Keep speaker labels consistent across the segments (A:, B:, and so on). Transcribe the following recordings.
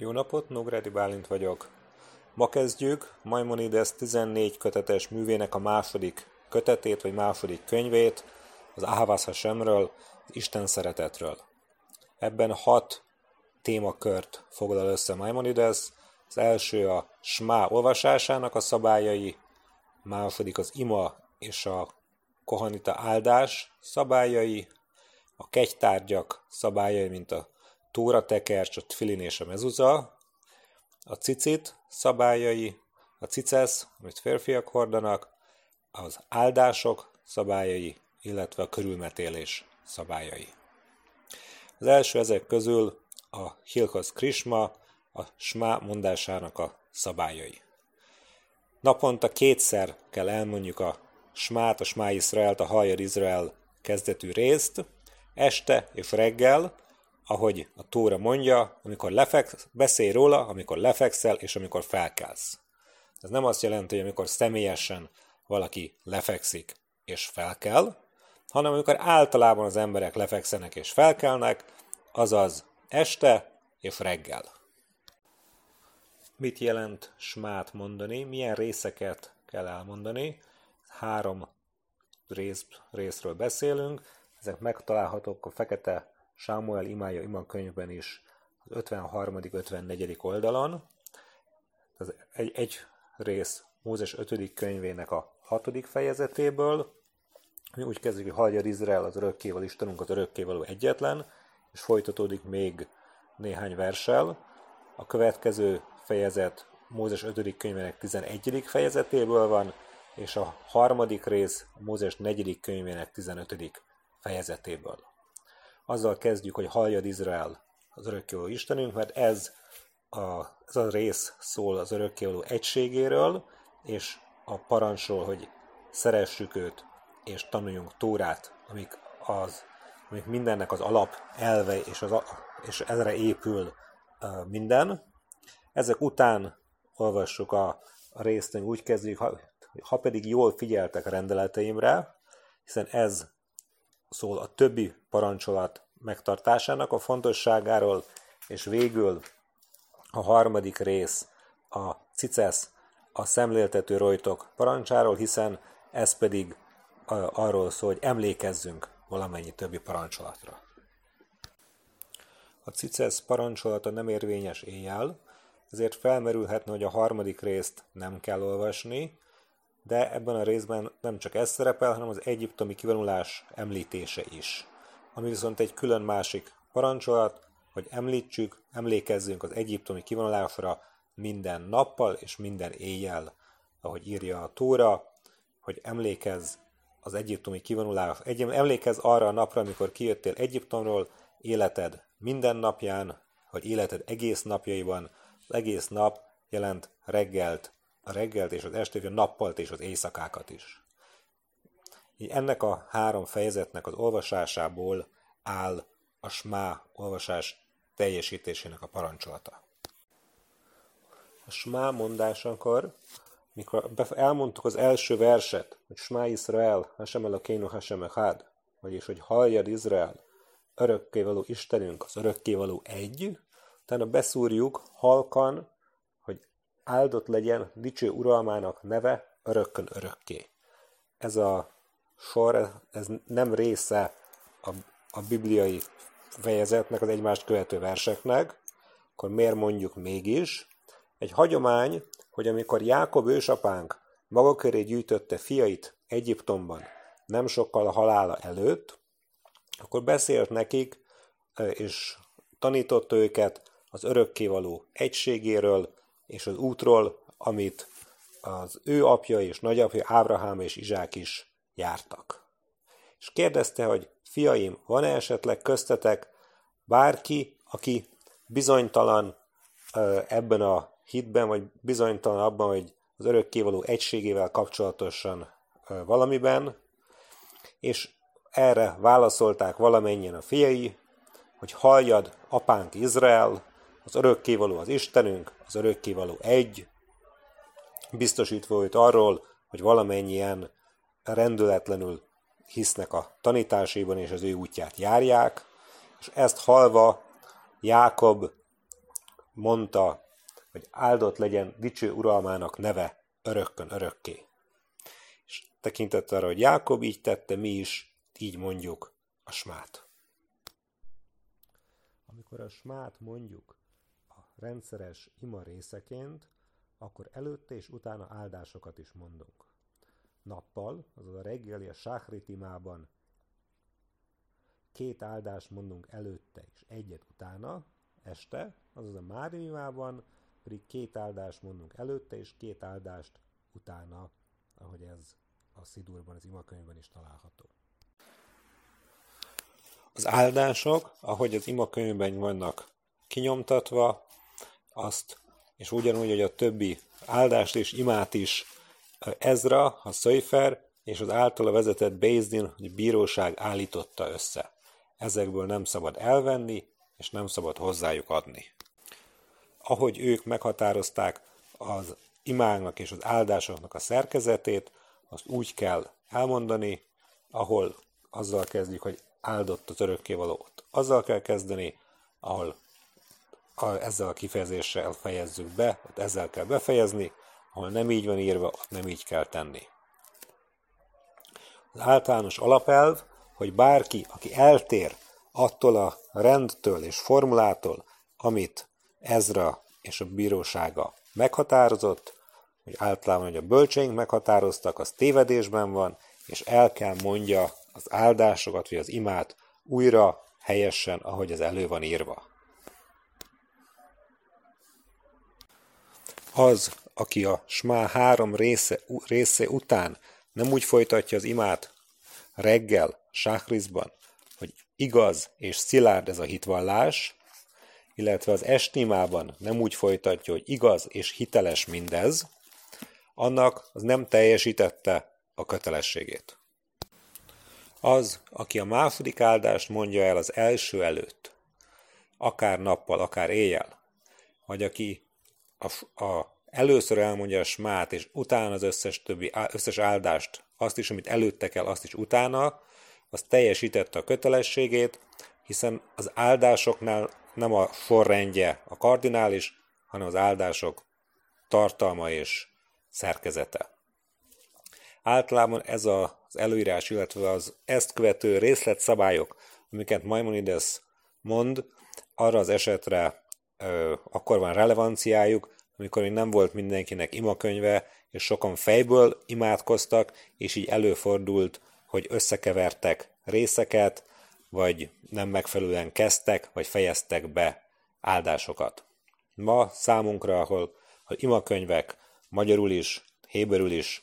A: Jó napot, Nógrádi Bálint vagyok. Ma kezdjük Maimonides 14 kötetes művének a második kötetét, vagy második könyvét, az Ahavas Hashemről, az Isten szeretetről. Ebben hat témakört foglal össze Maimonides. Az első a Smá olvasásának a szabályai, a második az Ima és a Kohanita áldás szabályai, a kegytárgyak szabályai, mint a Tóra tekercs, a Tfilin és a mezuza, a cicit szabályai, a cicesz, amit férfiak hordanak, az áldások szabályai, illetve a körülmetélés szabályai. Az első ezek közül a Hilkos Krishma, a Smá mondásának a szabályai. Naponta kétszer kell elmondjuk a Smát, a Smá Izraelt, a Hajar Izrael kezdetű részt, este és reggel, ahogy a Tóra mondja, amikor lefeksz, beszélj róla, amikor lefekszel, és amikor felkelsz. Ez nem azt jelenti, hogy amikor személyesen valaki lefekszik és felkel, hanem amikor általában az emberek lefekszenek és felkelnek, azaz este és reggel. Mit jelent smát mondani? Milyen részeket kell elmondani? Három rész, részről beszélünk. Ezek megtalálhatók a fekete Sámuel imája ima könyvben is az 53.-54. oldalon. Ez egy, egy rész Mózes 5. könyvének a 6. fejezetéből, mi úgy kezdjük, hogy hagyja Izrael az örökkéval Istenünk az örökkévaló egyetlen, és folytatódik még néhány versel. A következő fejezet Mózes 5. könyvének 11. fejezetéből van, és a harmadik rész Mózes 4. könyvének 15. fejezetéből azzal kezdjük, hogy halljad Izrael az örökkévaló Istenünk, mert ez a, ez a rész szól az örökkévaló egységéről, és a parancsról, hogy szeressük őt, és tanuljunk Tórát, amik, az, amik mindennek az alap elve, és, az, és ezre épül uh, minden. Ezek után olvassuk a, a részt, úgy kezdjük, ha, ha pedig jól figyeltek a rendeleteimre, hiszen ez szól a többi parancsolat megtartásának a fontosságáról, és végül a harmadik rész a cicesz, a szemléltető rojtok parancsáról, hiszen ez pedig arról szól, hogy emlékezzünk valamennyi többi parancsolatra. A cicesz parancsolata nem érvényes éjjel, ezért felmerülhetne, hogy a harmadik részt nem kell olvasni, de ebben a részben nem csak ez szerepel, hanem az egyiptomi kivonulás említése is. Ami viszont egy külön másik parancsolat, hogy említsük, emlékezzünk az egyiptomi kivonulásra minden nappal és minden éjjel, ahogy írja a Tóra, hogy emlékezz az egyiptomi kivonulás, egy, emlékezz arra a napra, amikor kijöttél Egyiptomról, életed minden napján, vagy életed egész napjaiban, az egész nap jelent reggelt, a reggelt és az estét, a nappalt és az éjszakákat is. Így ennek a három fejezetnek az olvasásából áll a smá olvasás teljesítésének a parancsolata. A smá mondásakor, mikor elmondtuk az első verset, hogy smá Israel, Hashem Elokeinu Hashem Echad, vagyis hogy halljad Izrael, örökkévaló Istenünk, az örökkévaló egy, utána beszúrjuk halkan áldott legyen dicső uralmának neve örökkön örökké. Ez a sor, ez nem része a, a bibliai fejezetnek, az egymást követő verseknek, akkor miért mondjuk mégis? Egy hagyomány, hogy amikor Jákob ősapánk maga köré gyűjtötte fiait Egyiptomban, nem sokkal a halála előtt, akkor beszélt nekik, és tanította őket az örökkévaló egységéről, és az útról, amit az ő apja és nagyapja Ábrahám és Izsák is jártak. És kérdezte, hogy fiaim, van-e esetleg köztetek bárki, aki bizonytalan ebben a hitben, vagy bizonytalan abban, hogy az örökkévaló egységével kapcsolatosan valamiben, és erre válaszolták valamennyien a fiai, hogy halljad apánk Izrael, az örökkévaló az Istenünk, az örökkévaló egy, biztosítva őt arról, hogy valamennyien rendületlenül hisznek a tanításában és az ő útját járják, és ezt halva Jákob mondta, hogy áldott legyen dicső uralmának neve örökkön örökké. És tekintett arra, hogy Jákob így tette, mi is így mondjuk a smát. Amikor a smát mondjuk rendszeres ima részeként, akkor előtte és utána áldásokat is mondunk. Nappal, azaz a reggeli a sáhritimában két áldást mondunk előtte és egyet utána, este, azaz a Máriumában pedig két áldást mondunk előtte és két áldást utána, ahogy ez a Szidurban, az imakönyvben is található. Az áldások, ahogy az imakönyvben vannak kinyomtatva, azt, és ugyanúgy, hogy a többi áldást és imát is Ezra, a Szöjfer és az általa vezetett Bézdin, bíróság állította össze. Ezekből nem szabad elvenni, és nem szabad hozzájuk adni. Ahogy ők meghatározták az imáknak és az áldásoknak a szerkezetét, azt úgy kell elmondani, ahol azzal kezdjük, hogy áldott az örökkévalót. Azzal kell kezdeni, ahol a, ezzel a kifejezéssel fejezzük be, ott ezzel kell befejezni, ahol nem így van írva, ott nem így kell tenni. Az általános alapelv, hogy bárki, aki eltér attól a rendtől és formulától, amit Ezra és a bírósága meghatározott, hogy általában, hogy a bölcseink meghatároztak, az tévedésben van, és el kell mondja az áldásokat, vagy az imát újra, helyesen, ahogy az elő van írva. Az, aki a Smá három része, része után nem úgy folytatja az imát reggel, sáhrizban, hogy igaz és szilárd ez a hitvallás, illetve az estimában nem úgy folytatja, hogy igaz és hiteles mindez, annak az nem teljesítette a kötelességét. Az, aki a második áldást mondja el az első előtt, akár nappal, akár éjjel, vagy aki a, a, először elmondja a smát, és utána az összes többi, összes áldást, azt is, amit előtte kell, azt is utána, az teljesítette a kötelességét, hiszen az áldásoknál nem a sorrendje a kardinális, hanem az áldások tartalma és szerkezete. Általában ez az előírás, illetve az ezt követő részletszabályok, amiket Maimonides mond, arra az esetre ö, akkor van relevanciájuk, amikor még nem volt mindenkinek imakönyve, és sokan fejből imádkoztak, és így előfordult, hogy összekevertek részeket, vagy nem megfelelően kezdtek, vagy fejeztek be áldásokat. Ma számunkra, ahol a imakönyvek magyarul is, héberül is,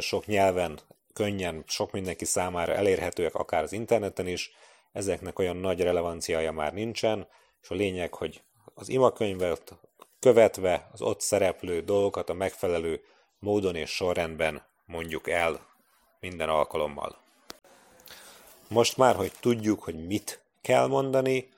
A: sok nyelven, könnyen, sok mindenki számára elérhetőek, akár az interneten is, ezeknek olyan nagy relevanciája már nincsen, és a lényeg, hogy az imakönyvet követve az ott szereplő dolgokat a megfelelő módon és sorrendben mondjuk el minden alkalommal. Most már, hogy tudjuk, hogy mit kell mondani,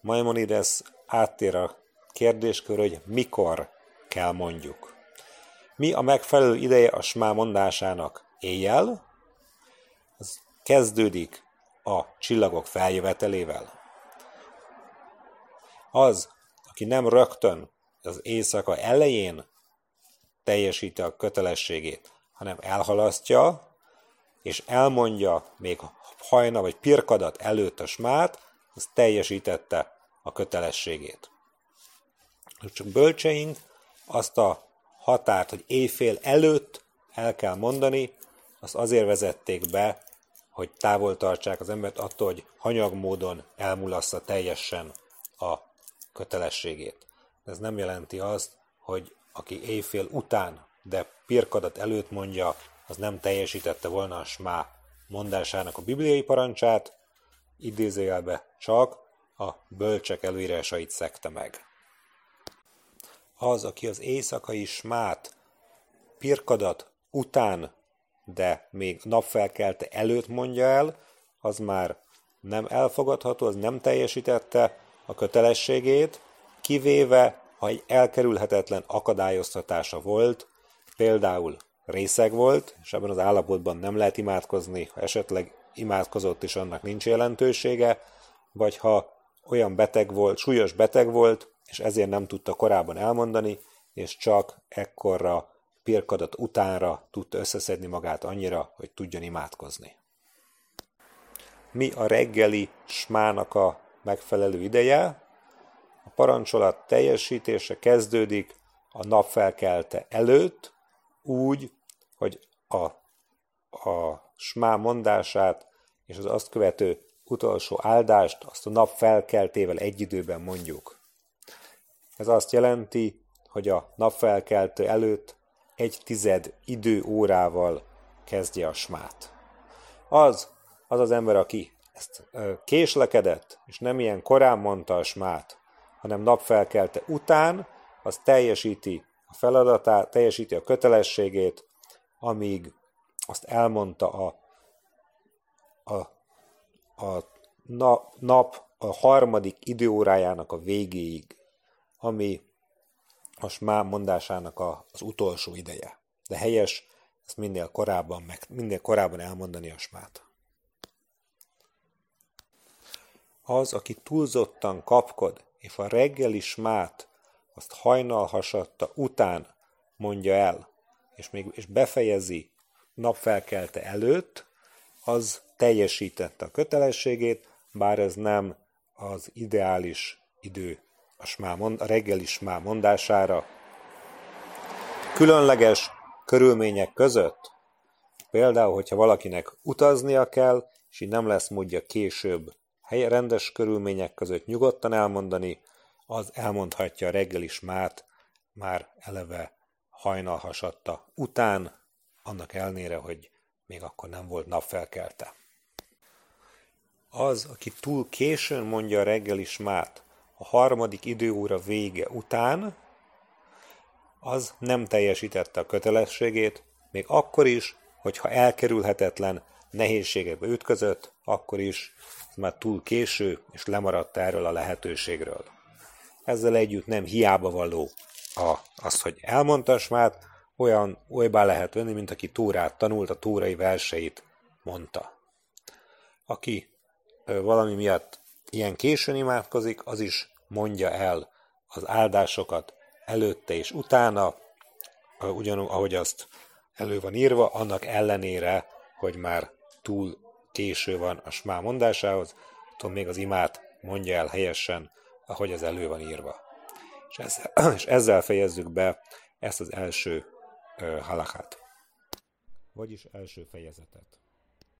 A: Maimonides áttér a kérdéskör, hogy mikor kell mondjuk. Mi a megfelelő ideje a smá mondásának? Éjjel? Ez kezdődik a csillagok feljövetelével. Az, aki nem rögtön az éjszaka elején teljesíti a kötelességét, hanem elhalasztja, és elmondja még hajna vagy pirkadat előtt a smát, az teljesítette a kötelességét. Csak bölcseink azt a határt, hogy éjfél előtt el kell mondani, azt azért vezették be, hogy távol tartsák az embert attól, hogy hanyag módon elmulassza teljesen a kötelességét. Ez nem jelenti azt, hogy aki éjfél után, de pirkadat előtt mondja, az nem teljesítette volna a smá mondásának a bibliai parancsát, idézőjelbe csak a bölcsek előírásait szekte meg. Az, aki az éjszakai smát pirkadat után, de még napfelkelte előtt mondja el, az már nem elfogadható, az nem teljesítette a kötelességét, kivéve, ha egy elkerülhetetlen akadályoztatása volt, például részeg volt, és ebben az állapotban nem lehet imádkozni, ha esetleg imádkozott is annak nincs jelentősége, vagy ha olyan beteg volt, súlyos beteg volt, és ezért nem tudta korábban elmondani, és csak ekkorra pirkadat utánra tudta összeszedni magát annyira, hogy tudjon imádkozni. Mi a reggeli smának a megfelelő ideje? A parancsolat teljesítése kezdődik a nap felkelte előtt, úgy, hogy a, a smá mondását és az azt követő utolsó áldást azt a nap felkeltével egy időben mondjuk. Ez azt jelenti, hogy a napfelkeltő előtt egy tized időórával kezdje a smát. Az, az az ember, aki ezt késlekedett, és nem ilyen korán mondta a smát, hanem napfelkelte után, az teljesíti a feladatát, teljesíti a kötelességét, amíg azt elmondta a, a, a nap, nap a harmadik időórájának a végéig, ami a smá mondásának a, az utolsó ideje. De helyes ezt minél korábban, meg, minél korábban elmondani a smát. Az, aki túlzottan kapkod, és a reggeli smát azt hajnal hasadta után mondja el, és, még, és befejezi napfelkelte előtt, az teljesítette a kötelességét, bár ez nem az ideális idő a, smá, a reggeli smá mondására. Különleges körülmények között, például, hogyha valakinek utaznia kell, és így nem lesz módja később hely rendes körülmények között nyugodtan elmondani, az elmondhatja a reggeli smát már eleve hajnal hasadta után, annak elnére, hogy még akkor nem volt napfelkelte. Az, aki túl későn mondja a reggeli smát, a harmadik időóra vége után, az nem teljesítette a kötelességét, még akkor is, hogyha elkerülhetetlen nehézségekbe ütközött, akkor is már túl késő, és lemaradt erről a lehetőségről. Ezzel együtt nem hiába való a, az, hogy elmondtas már, olyan olybá lehet venni, mint aki tórát tanult, a tórai verseit mondta. Aki valami miatt ilyen későn imádkozik, az is mondja el az áldásokat előtte és utána, ugyanúgy, ahogy azt elő van írva, annak ellenére, hogy már túl késő van a smá mondásához, tudom még az imát mondja el helyesen, ahogy az elő van írva. És ezzel, és ezzel fejezzük be ezt az első halakát. Vagyis első fejezetet.